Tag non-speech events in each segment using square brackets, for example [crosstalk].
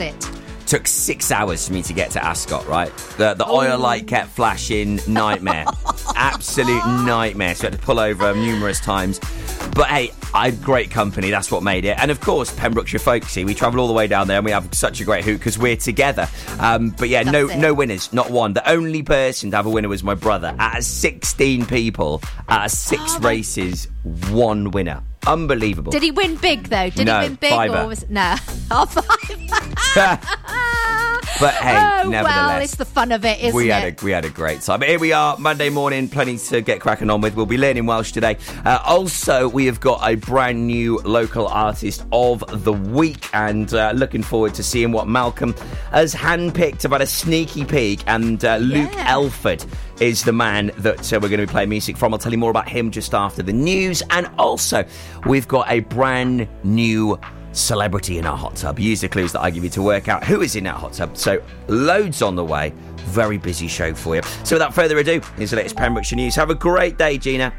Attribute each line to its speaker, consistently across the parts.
Speaker 1: it.
Speaker 2: Took six hours for me to get to Ascot, right? The, the oh. oil light kept flashing, nightmare. [laughs] Absolute nightmare. So I had to pull over numerous times. But hey, I had great company. That's what made it. And of course, Pembrokeshire Folksy. We travel all the way down there and we have such a great hoot because we're together. Um, but yeah, no
Speaker 1: it.
Speaker 2: no winners, not one. The only person to have a winner was my brother. Out of 16 people, out of six
Speaker 1: Oh,
Speaker 2: races, one winner. Unbelievable.
Speaker 1: Did he win big though? Did
Speaker 2: No,
Speaker 1: he win big
Speaker 2: fiver.
Speaker 1: or was no? [laughs] Oh, five. [laughs]
Speaker 2: but hey,
Speaker 1: oh
Speaker 2: nevertheless.
Speaker 1: well, it's the fun of it, isn't
Speaker 2: we
Speaker 1: it?
Speaker 2: had a we had a great time. But here we are, Monday morning, plenty to get cracking on with. We'll be learning Welsh today. Uh, also, we have got a brand new local artist of the week, and uh, looking forward to seeing what Malcolm has handpicked about a sneaky peek. And uh, Luke
Speaker 1: Yeah.
Speaker 2: Elford is the man that uh, we're going to be playing music from. I'll tell you more about him just after the news, and also we've got a brand new celebrity in our hot tub. Use the clues that I give you to work out who is in that hot tub. So, loads on the way. Very busy show for you. So, without further ado, here's the latest Pembrokeshire news. Have a great day, Gina.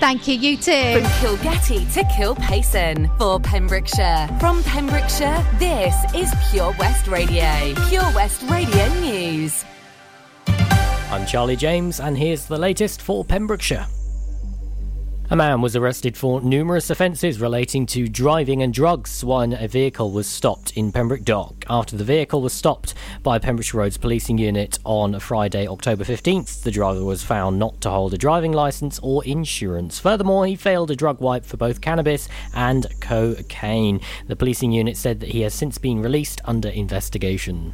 Speaker 1: Thank you. You too.
Speaker 3: From Kilgetty to Kilpaison for Pembrokeshire. From Pembrokeshire, this is Pure West Radio. Pure West Radio News.
Speaker 4: I'm Charlie James, and here's the latest for Pembrokeshire. A man was arrested for numerous offences relating to driving and drugs when a vehicle was stopped in Pembroke Dock. After the vehicle was stopped by Pembrokeshire Roads Policing Unit on Friday, October 15th, the driver was found not to hold a driving licence or insurance. Furthermore, he failed a drug wipe for both cannabis and cocaine. The policing unit said that he has since been released under investigation.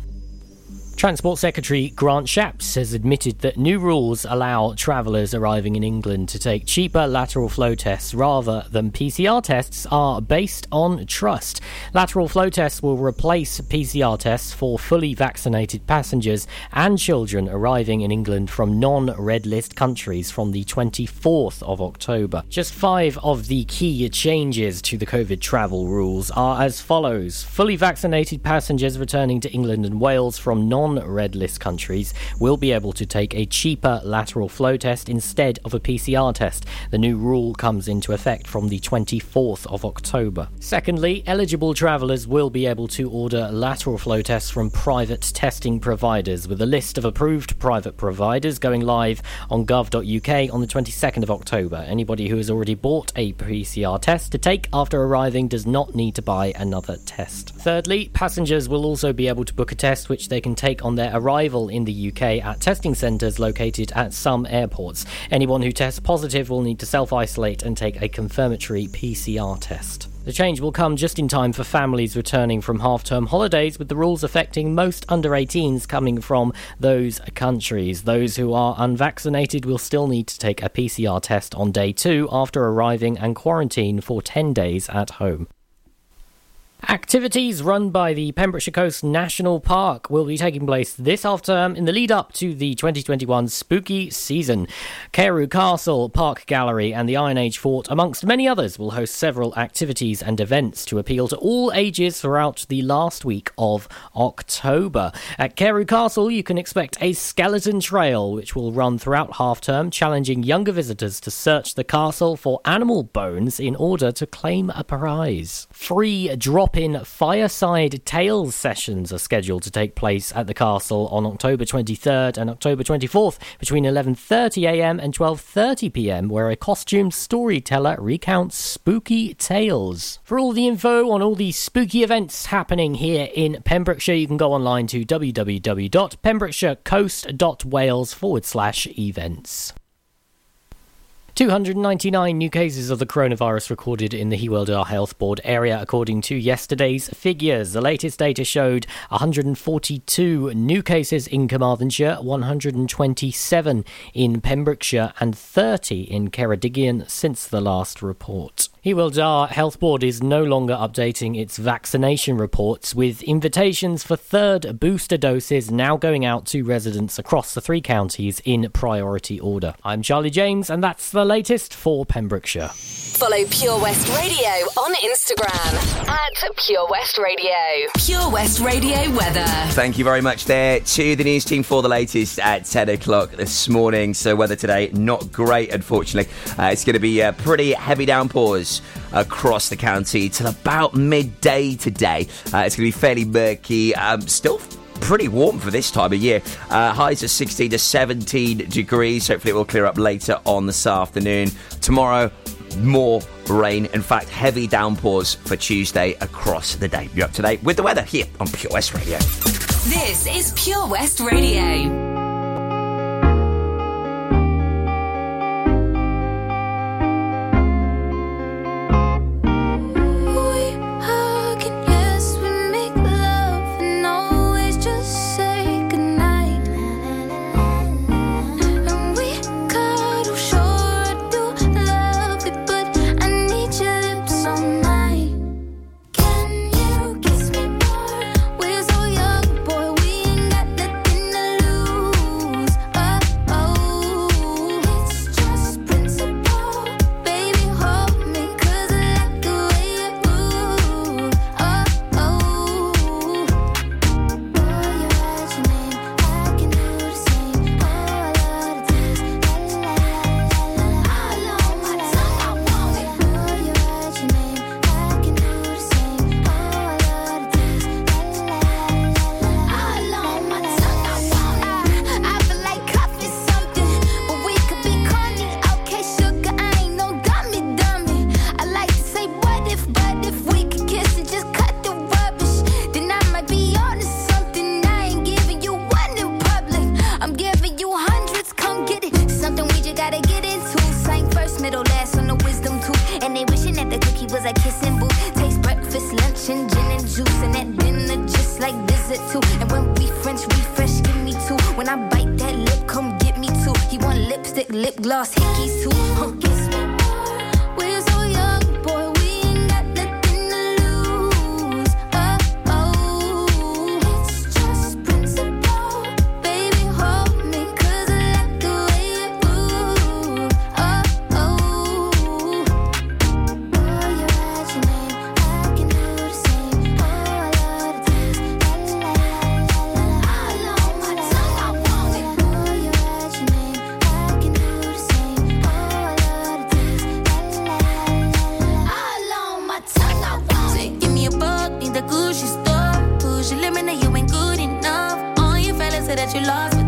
Speaker 4: Transport Secretary Grant Shapps has admitted that new rules allow travellers arriving in England to take cheaper lateral flow tests rather than PCR tests are based on trust. Lateral flow tests will replace PCR tests for fully vaccinated passengers and children arriving in England from non red list countries from the 24th of October. Just five of the key changes to the COVID travel rules are as follows fully vaccinated passengers returning to England and Wales from non red list countries will be able to take a cheaper lateral flow test instead of a PCR test. The new rule comes into effect from the 24th of October. Secondly, eligible travellers will be able to order lateral flow tests from private testing providers with a list of approved private providers going live on gov.uk on the 22nd of October. Anybody who has already bought a PCR test to take after arriving does not need to buy another test. Thirdly, passengers will also be able to book a test which they can take on their arrival in the UK at testing centres located at some airports. Anyone who tests positive will need to self isolate and take a confirmatory PCR test. The change will come just in time for families returning from half term holidays, with the rules affecting most under 18s coming from those countries. Those who are unvaccinated will still need to take a PCR test on day two after arriving and quarantine for 10 days at home. Activities run by the Pembrokeshire Coast National Park will be taking place this half term in the lead up to the 2021 spooky season. Carew Castle, Park Gallery, and the Iron Age Fort, amongst many others, will host several activities and events to appeal to all ages throughout the last week of October. At Carew Castle, you can expect a skeleton trail which will run throughout half term, challenging younger visitors to search the castle for animal bones in order to claim a prize. Free drop in fireside tales sessions are scheduled to take place at the castle on October 23rd and October 24th between 11.30am and 12.30pm where a costumed storyteller recounts spooky tales. For all the info on all these spooky events happening here in Pembrokeshire, you can go online to www.pembrokeshirecoast.wales forward slash events. 299 new cases of the coronavirus recorded in the Hywel Health Board area, according to yesterday's figures. The latest data showed 142 new cases in Carmarthenshire, 127 in Pembrokeshire, and 30 in Ceredigion since the last report. Hywel Health Board is no longer updating its vaccination reports, with invitations for third booster doses now going out to residents across the three counties in priority order. I'm Charlie James, and that's the latest for Pembrokeshire.
Speaker 3: Follow Pure West Radio on Instagram at Pure West Radio. Pure West Radio weather.
Speaker 2: Thank you very much there to the news team for the latest at 10 o'clock this morning. So, weather today, not great, unfortunately. Uh, it's going to be uh, pretty heavy downpours showers across the county till about midday today. Uh, it's going to be fairly murky, um, still pretty warm for this time of year. Uh, highs are 16 to 17 degrees. Hopefully, it will clear up later on this afternoon. Tomorrow, more rain. In fact, heavy downpours for Tuesday across the day. You're up to date with the weather here on Pure West Radio.
Speaker 5: This is Pure West Radio.
Speaker 6: She you
Speaker 2: lost.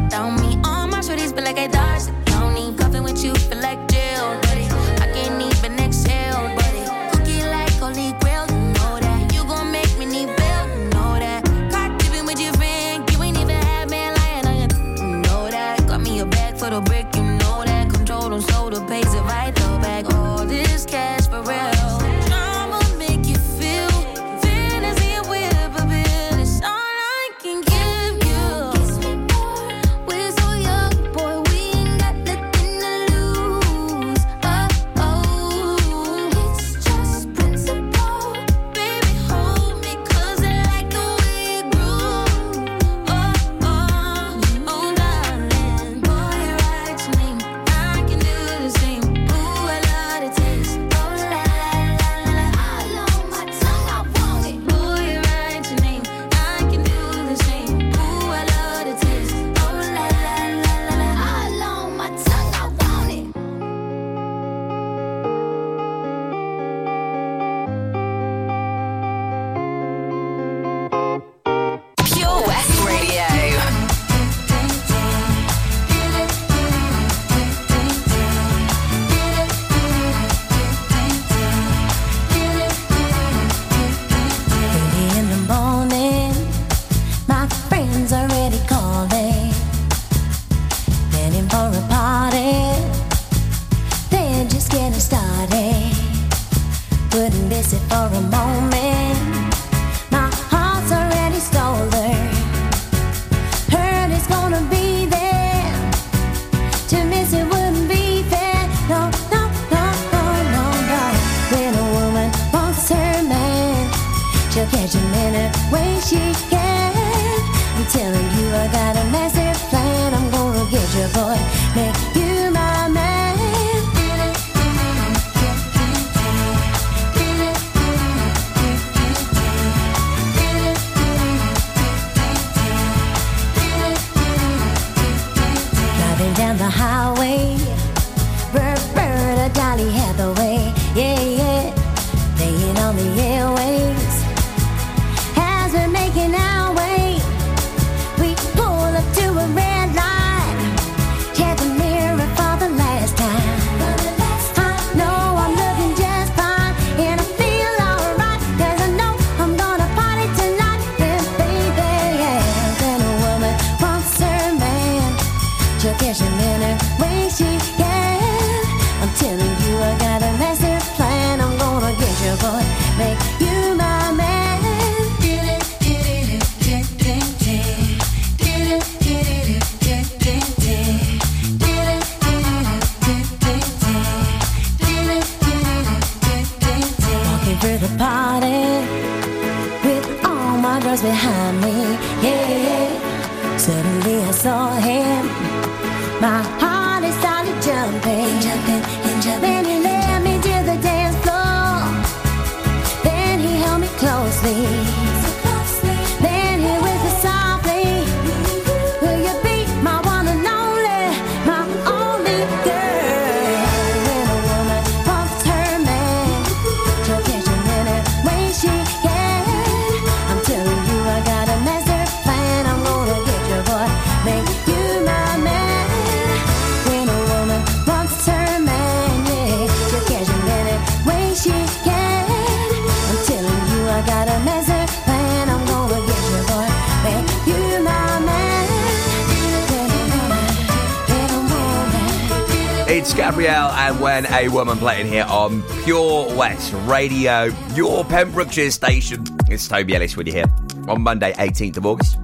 Speaker 2: Gabrielle and When a Woman playing here on Pure West Radio, your Pembrokeshire station. It's Toby Ellis with you here on Monday, 18th of August.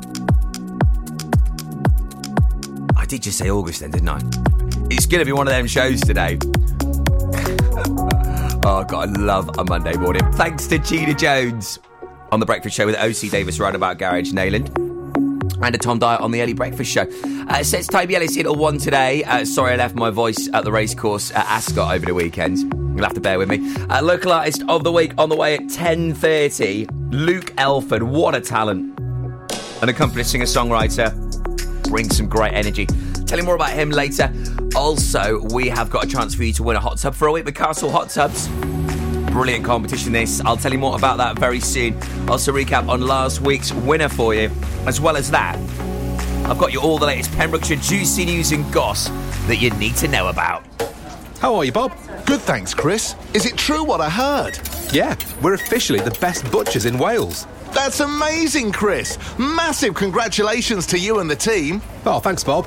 Speaker 2: I did just say August then, didn't I? It's going to be one of them shows today. [laughs] oh, God, I love a Monday morning. Thanks to Gina Jones on The Breakfast Show with OC Davis right about Garage Neyland and a Tom Dyer on the Early Breakfast Show. Uh, says Toby Ellis in at one today. Uh, sorry I left my voice at the racecourse at Ascot over the weekend. You'll have to bear with me. Uh, local artist of the week on the way at 10.30. Luke Elford. What a talent. An accomplished singer-songwriter. Brings some great energy. Tell you more about him later. Also, we have got a chance for you to win a hot tub for a week with Castle Hot Tubs. Brilliant competition this. I'll tell you more about that very soon. Also recap on last week's winner for you. As well as that, I've got you all the latest Pembrokeshire juicy news and goss that you need to know about.
Speaker 7: How are you, Bob?
Speaker 8: Good, thanks, Chris. Is it true what I heard?
Speaker 7: Yeah, we're officially the best butchers in Wales.
Speaker 8: That's amazing, Chris. Massive congratulations to you and the team.
Speaker 7: Oh, thanks, Bob.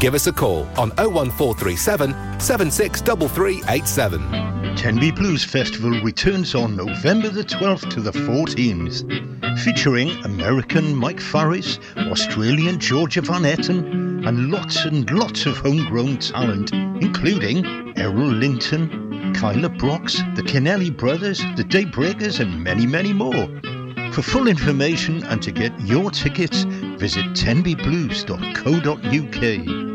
Speaker 7: Give us a call on 01437 763387.
Speaker 9: Tenby Blues Festival returns on November the 12th to the 14th, featuring American Mike Farris, Australian Georgia Van Etten, and lots and lots of homegrown talent, including Errol Linton, Kyla Brox, the Kennelly Brothers, the Daybreakers, and many, many more. For full information and to get your tickets, visit tenbyblues.co.uk.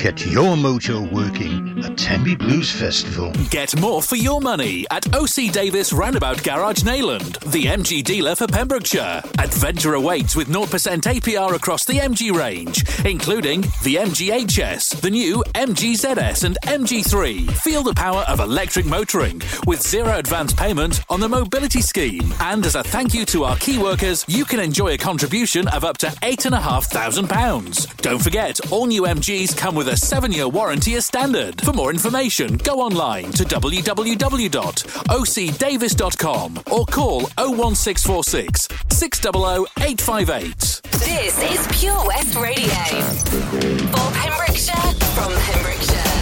Speaker 9: Get your mojo working at Tenby Blues Festival.
Speaker 10: Get more for your money at OC Davis Roundabout Garage Neyland, the MG dealer for Pembrokeshire. Adventure awaits with 0% APR across the MG range, including the MGHS, the new MGZS and MG3. Feel the power of electric motoring with zero advance payment on the mobility scheme. And as a thank you to our key workers, you can enjoy a contribution of up to £8,500. Don't forget, all new MGs come with a seven year warranty as standard. For more information, go online to www.ocdavis.com or call 01646 600 858.
Speaker 3: This is Pure West Radio. For Pembrokeshire, from Pembrokeshire.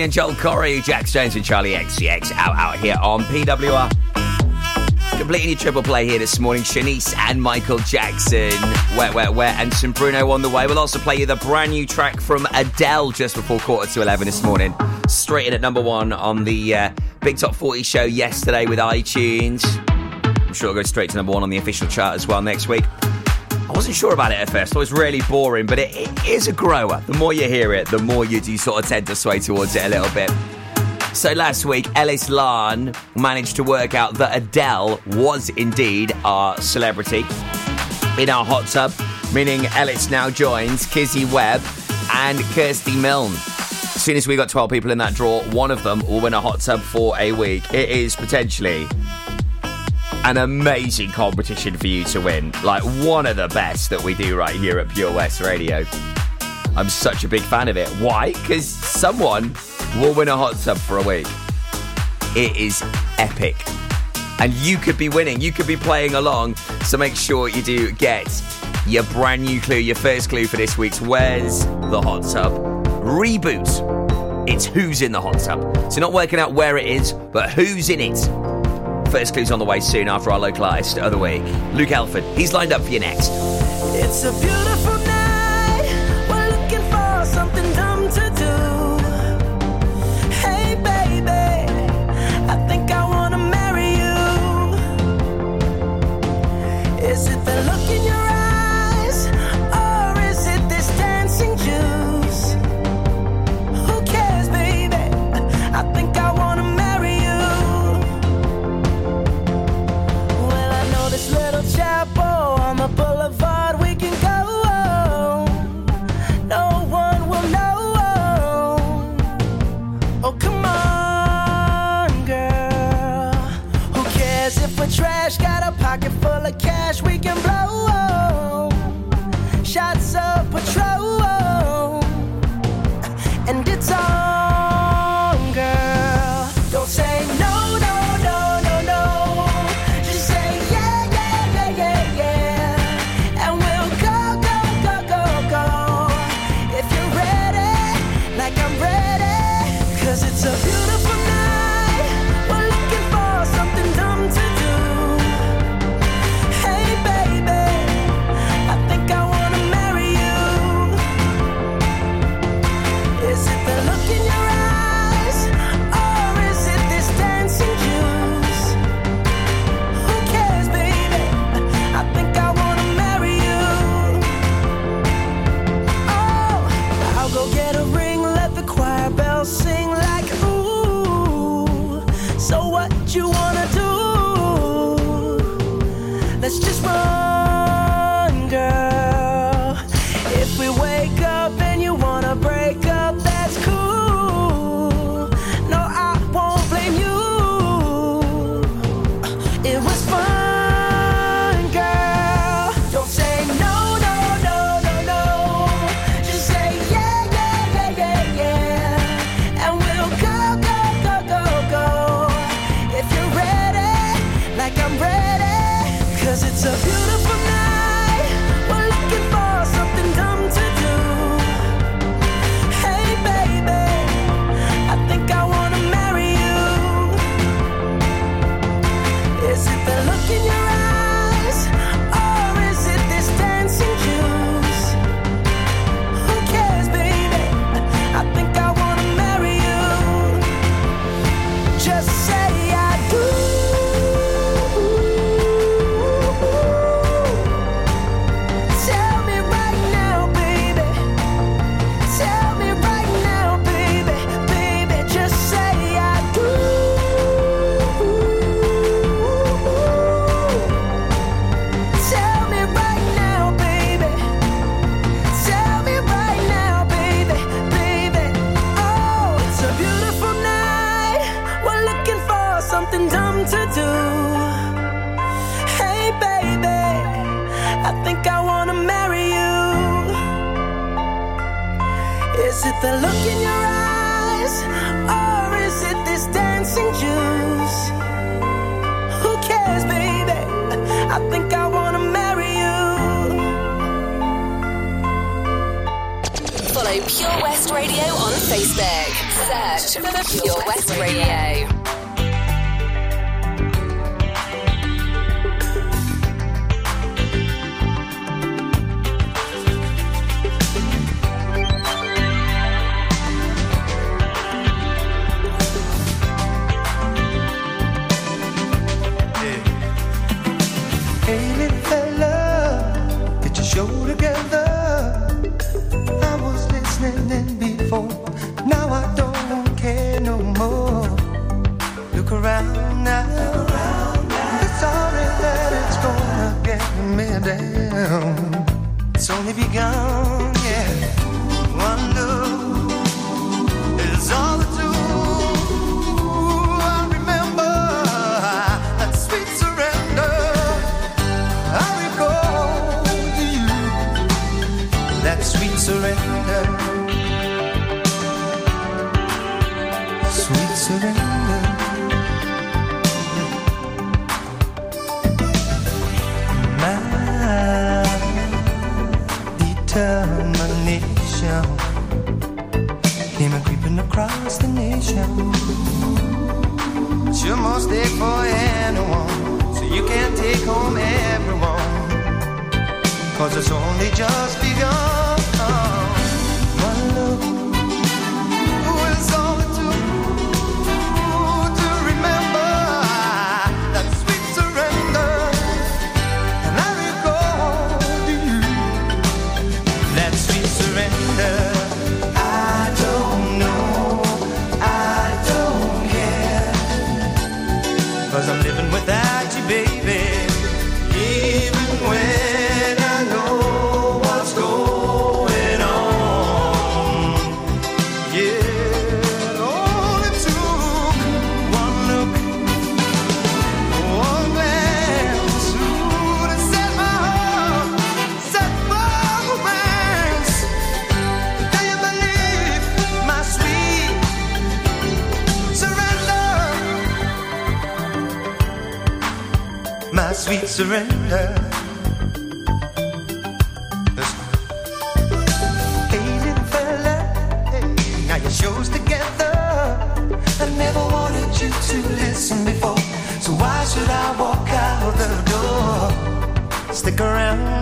Speaker 2: Brilliant Joel Corry, Jax Jones, and Charli XCX out out here on PWR. Completing your triple play here this morning, Shanice and Michael Jackson, Wet Wet Wet, and some Bruno on the way. We'll also play you the brand new track from Adele just before quarter to 11 this morning. Straight in at number one on the uh, Big Top 40 show yesterday with iTunes. I'm sure it'll go straight to number one on the official chart as well next week. Wasn't sure about it at first. I was really boring, but it, it is a grower. The more you hear it, the more you do sort of tend to sway towards it a little bit. So last week, Ellis Lahn managed to work out that Adele was indeed our celebrity in our hot tub, meaning Ellis now joins Kizzy Webb and Kirsty Milne. As soon as we got 12 people in that draw, one of them will win a hot tub for a week. It is potentially an amazing competition for you to win. Like one of the best that we do right here at Pure West Radio. I'm such a big fan of it. Why? Because someone will win a hot tub for a week. It is epic. And you could be winning, you could be playing along. So make sure you do get your brand new clue, your first clue for this week's Where's the Hot Tub reboot. It's who's in the hot tub. So not working out where it is, but who's in it. First clue's on the way soon after our local artist of the week. Luke Elford, he's lined up for you next.
Speaker 11: It's a beautiful night. We're looking for something dumb to do. Hey, baby, I think I wanna marry you. Is it the look in your the
Speaker 3: look in your eyes? Or is it this dancing juice? Who cares, baby? I think I wanna marry you.
Speaker 12: Follow Pure West Radio on Facebook. Search for Pure West Radio.
Speaker 3: Down. It's only begun, yeah. One look is all it do. I remember that sweet surrender. I recall to you that sweet surrender. Sweet surrender. Cause it's only just begun. Surrender. Together. I never wanted you to listen before, so why should I walk out the door? Stick around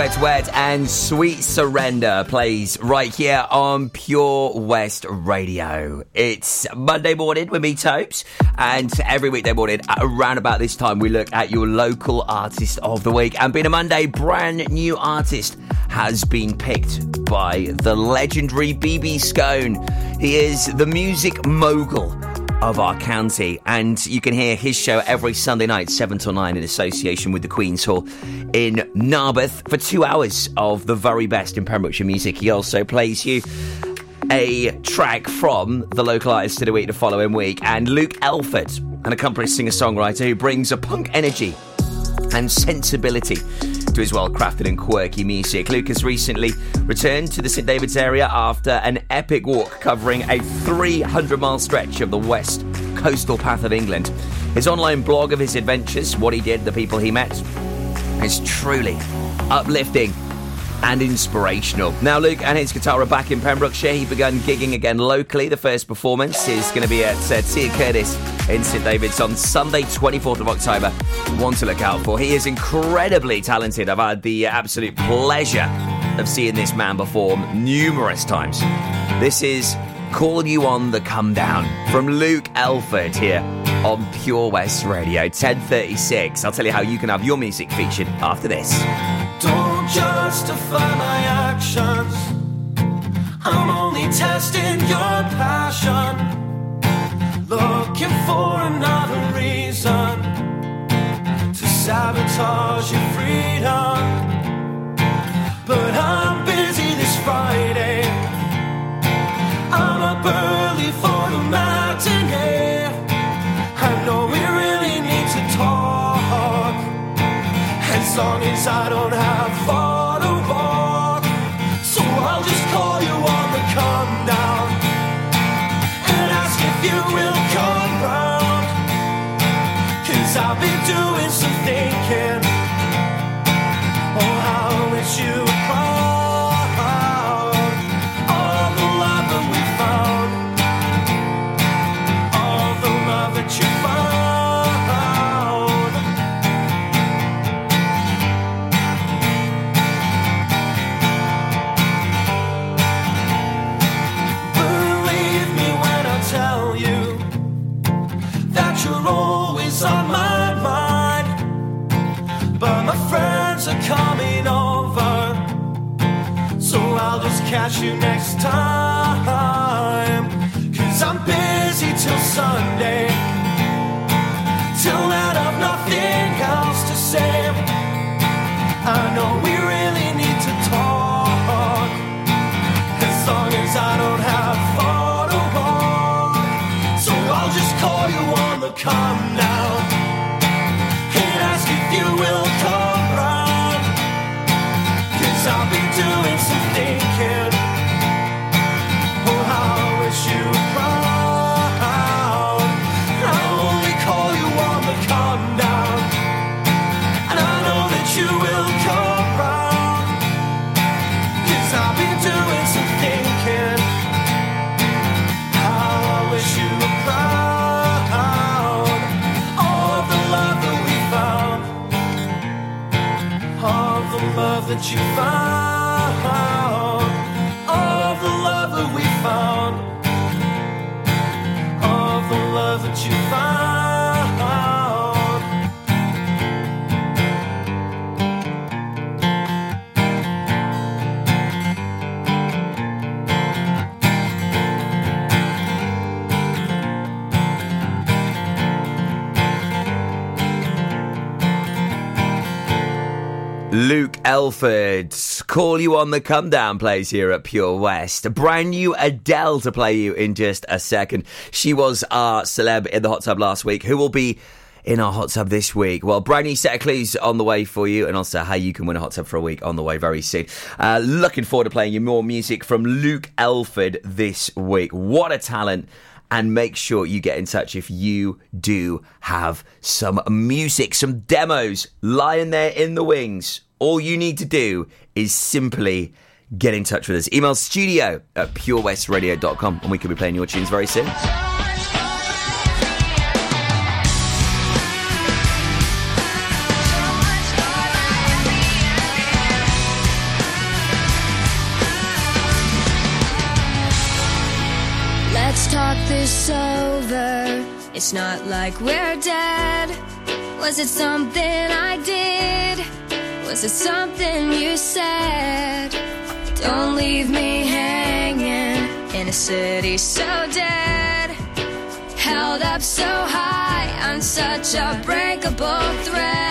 Speaker 2: Wet, wet, and sweet surrender plays right here on Pure West Radio. It's Monday morning with me, Topes, and every weekday morning around about this time we look at your local artist of the week. And being a Monday, brand new artist has been picked by the legendary BB Scone. He is the music mogul of our county. And you can hear his show every Sunday night, 7 till 9, in association with the Queen's Hall in Narberth for two hours of the very best in Pembrokeshire music. He also plays you a track from the local artist of the week the following week, and Luke Elford, an accomplished singer songwriter who brings a punk energy and sensibility to his well crafted and quirky music. Luke has recently returned to the St David's area after an epic walk covering a 300 mile stretch of the west coastal path of England. His online blog of his adventures, what he did, the people he met, is truly uplifting and inspirational. Now, Luke and his guitar are back in Pembrokeshire. He began gigging again locally. The first performance is going to be at uh, Tia Curtis in St David's on Sunday, 24th of October. One to look out for. He is incredibly talented. I've had the absolute pleasure of seeing this man perform numerous times. This is Call You On the Come Down from Luke Elford here on Pure West Radio 1036. I'll tell you how you can have your music featured after this.
Speaker 13: Don't justify my actions. I'm only testing your passion. Looking for another reason to sabotage your freedom. But I'm busy this Friday. I'm up early for the matinee. As long as I don't have far to walk, so I'll just call you on the come down and ask if you will come round. Cause I've been doing some thinking. Catch you next time. Cause I'm busy till Sunday, you
Speaker 2: Elford, call you on the come down plays here at Pure West. A brand new Adele to play you in just a second. She was our celeb in the hot tub last week, who will be in our hot tub this week. Well, brand new set of clues on the way for you, and also how you can win a hot tub for a week on the way very soon. Uh, looking forward to playing you more music from Luke Elford this week. What a talent! and make sure you get in touch if you do have some music, some demos lying there in the wings. All you need to do is simply get in touch with us. Email studio at purewestradio.com and we could be playing your tunes very soon.
Speaker 14: Let's talk this over. It's not like we're dead. Was it something I did? Was it something you said? Don't leave me hanging in a city so dead. Held up so high on such a breakable thread.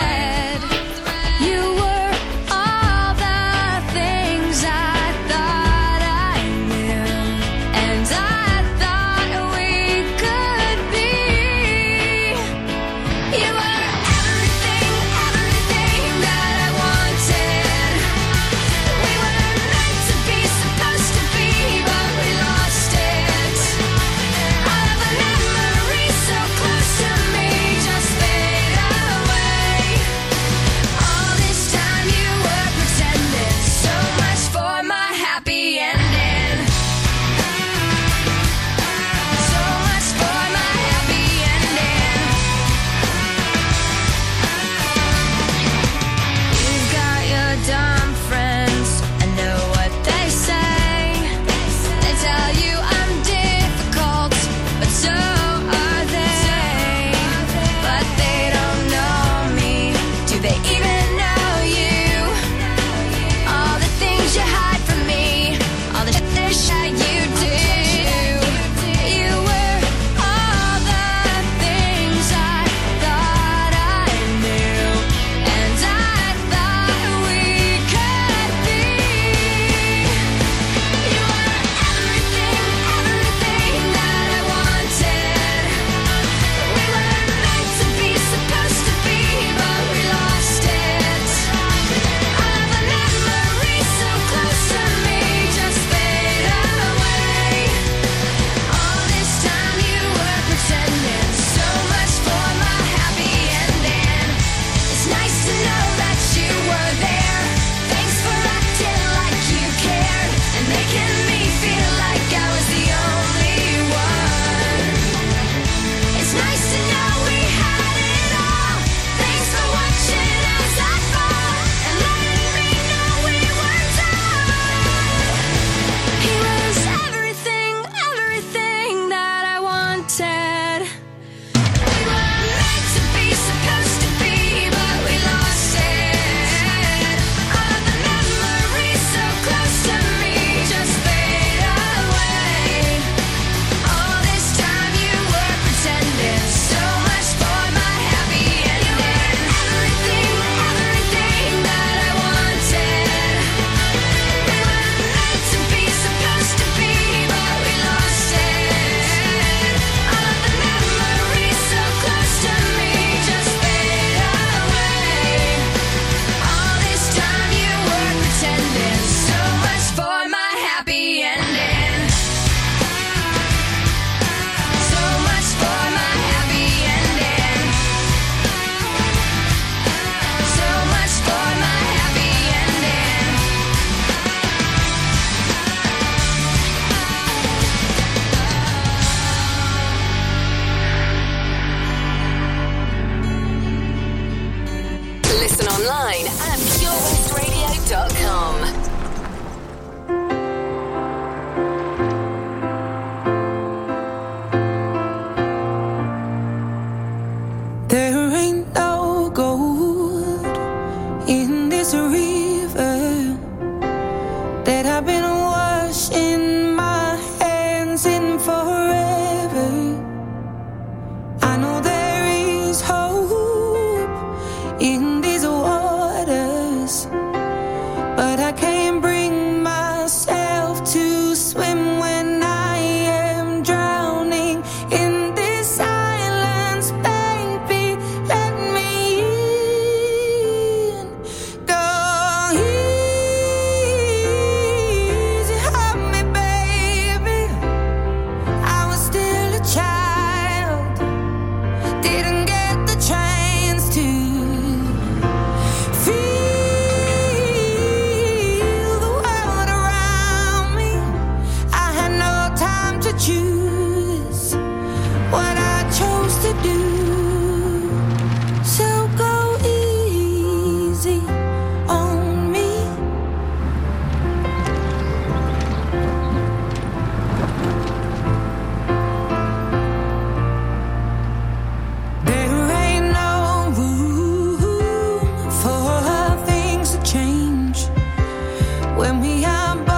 Speaker 11: When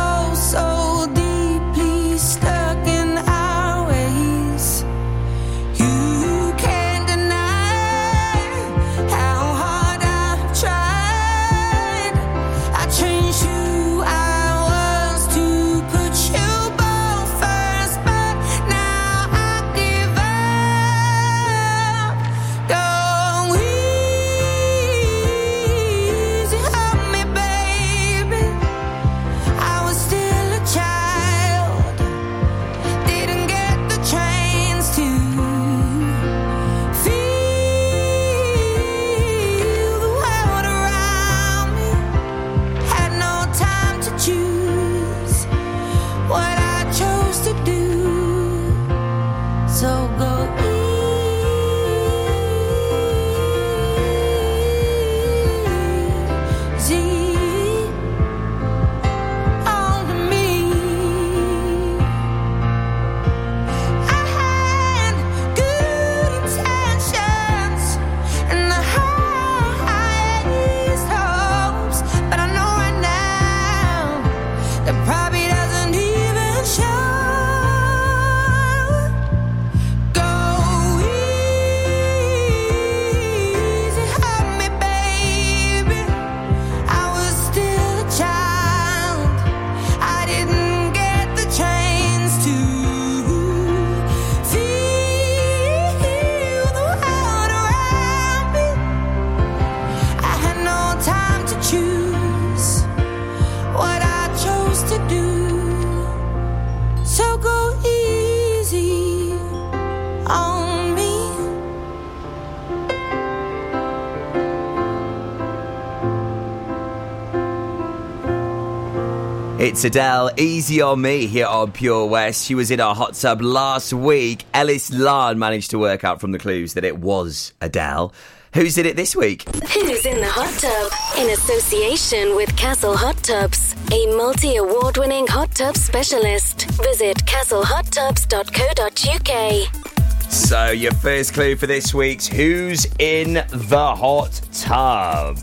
Speaker 2: It's Adele, easy on me here on Pure West. She was in our hot tub last week. Ellis Lahn managed to work out from the clues that it was Adele. Who's in it this week?
Speaker 15: Who's in the hot tub? In association with Castle Hot Tubs, a multi award winning hot tub specialist. Visit castlehottubs.co.uk.
Speaker 2: So, your first clue for this week's Who's in the Hot Tub?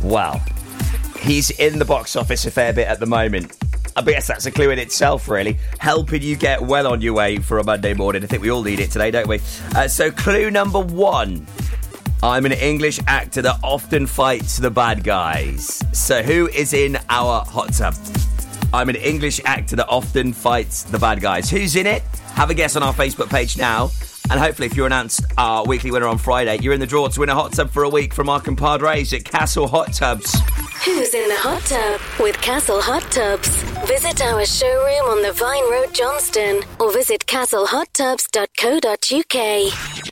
Speaker 2: Well, he's in the box office a fair bit at the moment. I guess that's a clue in itself, really. Helping you get well on your way for a Monday morning. I think we all need it today, don't we? Uh, so, clue number one I'm an English actor that often fights the bad guys. So, who is in our hot tub? I'm an English actor that often fights the bad guys. Who's in it? Have a guess on our Facebook page now. And hopefully, if you're announced our weekly winner on Friday, you're in the draw to win a hot tub for a week from our compadres at Castle Hot Tubs.
Speaker 15: Who's in the hot tub? With Castle Hot Tubs. Visit our showroom on the Vine Road, Johnston, or visit castlehottubs.co.uk.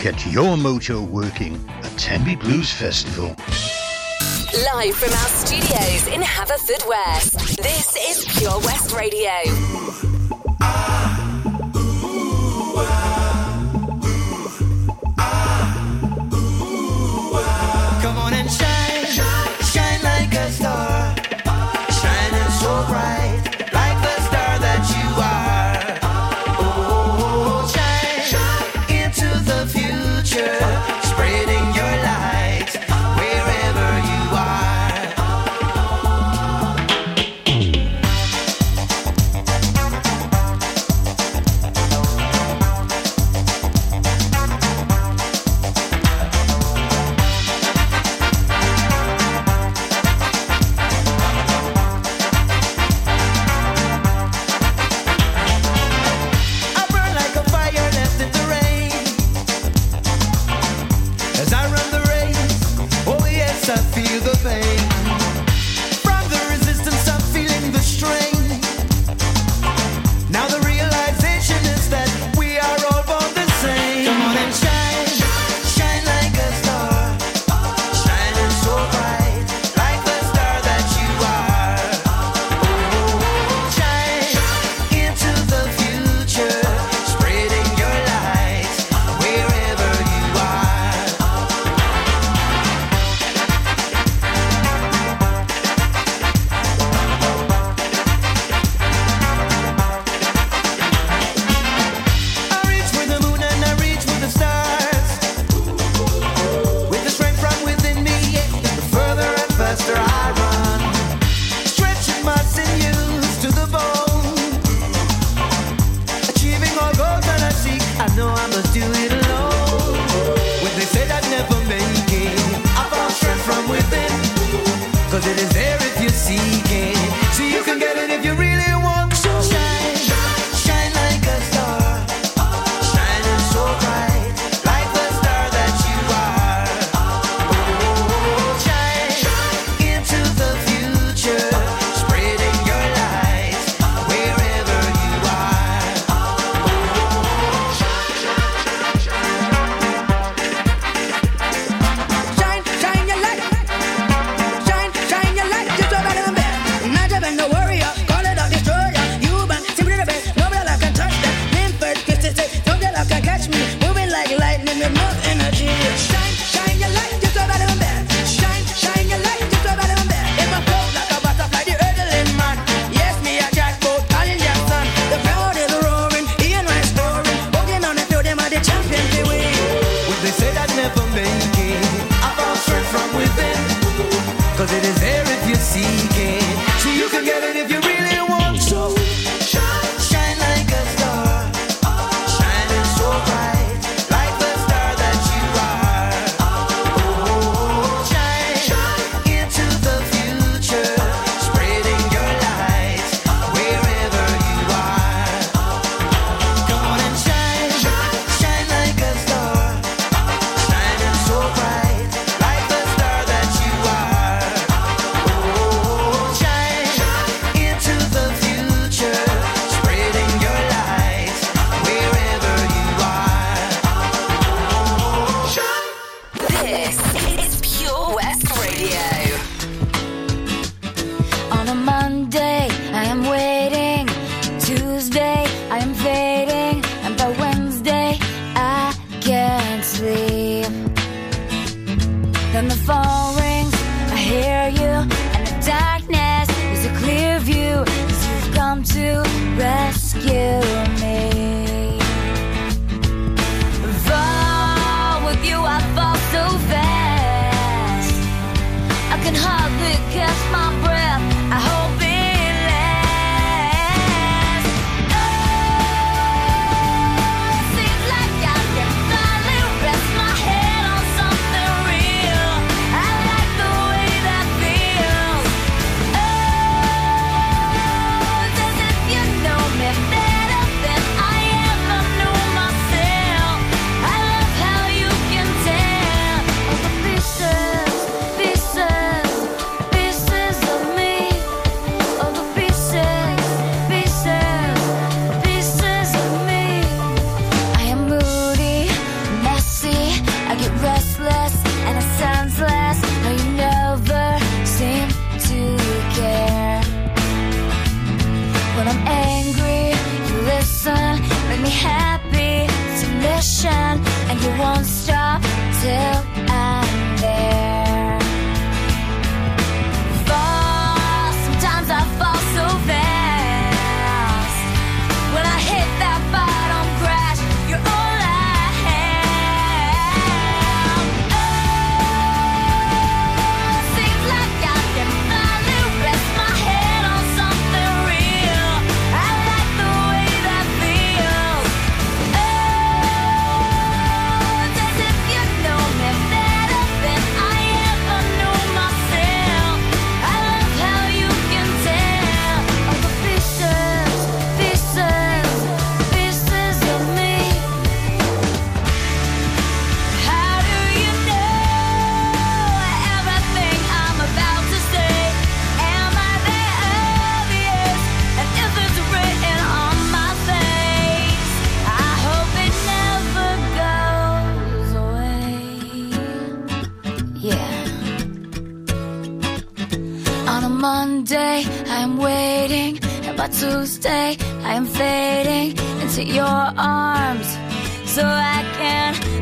Speaker 9: Get your mojo working at Tenby Blues Festival.
Speaker 3: Live from our studios in Haverfordwest, this is Pure West Radio.
Speaker 14: Monday, I'm waiting. And by Tuesday, I'm fading into your arms. So I can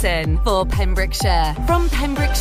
Speaker 16: Kilpaison for Pembrokeshire. From Pembrokeshire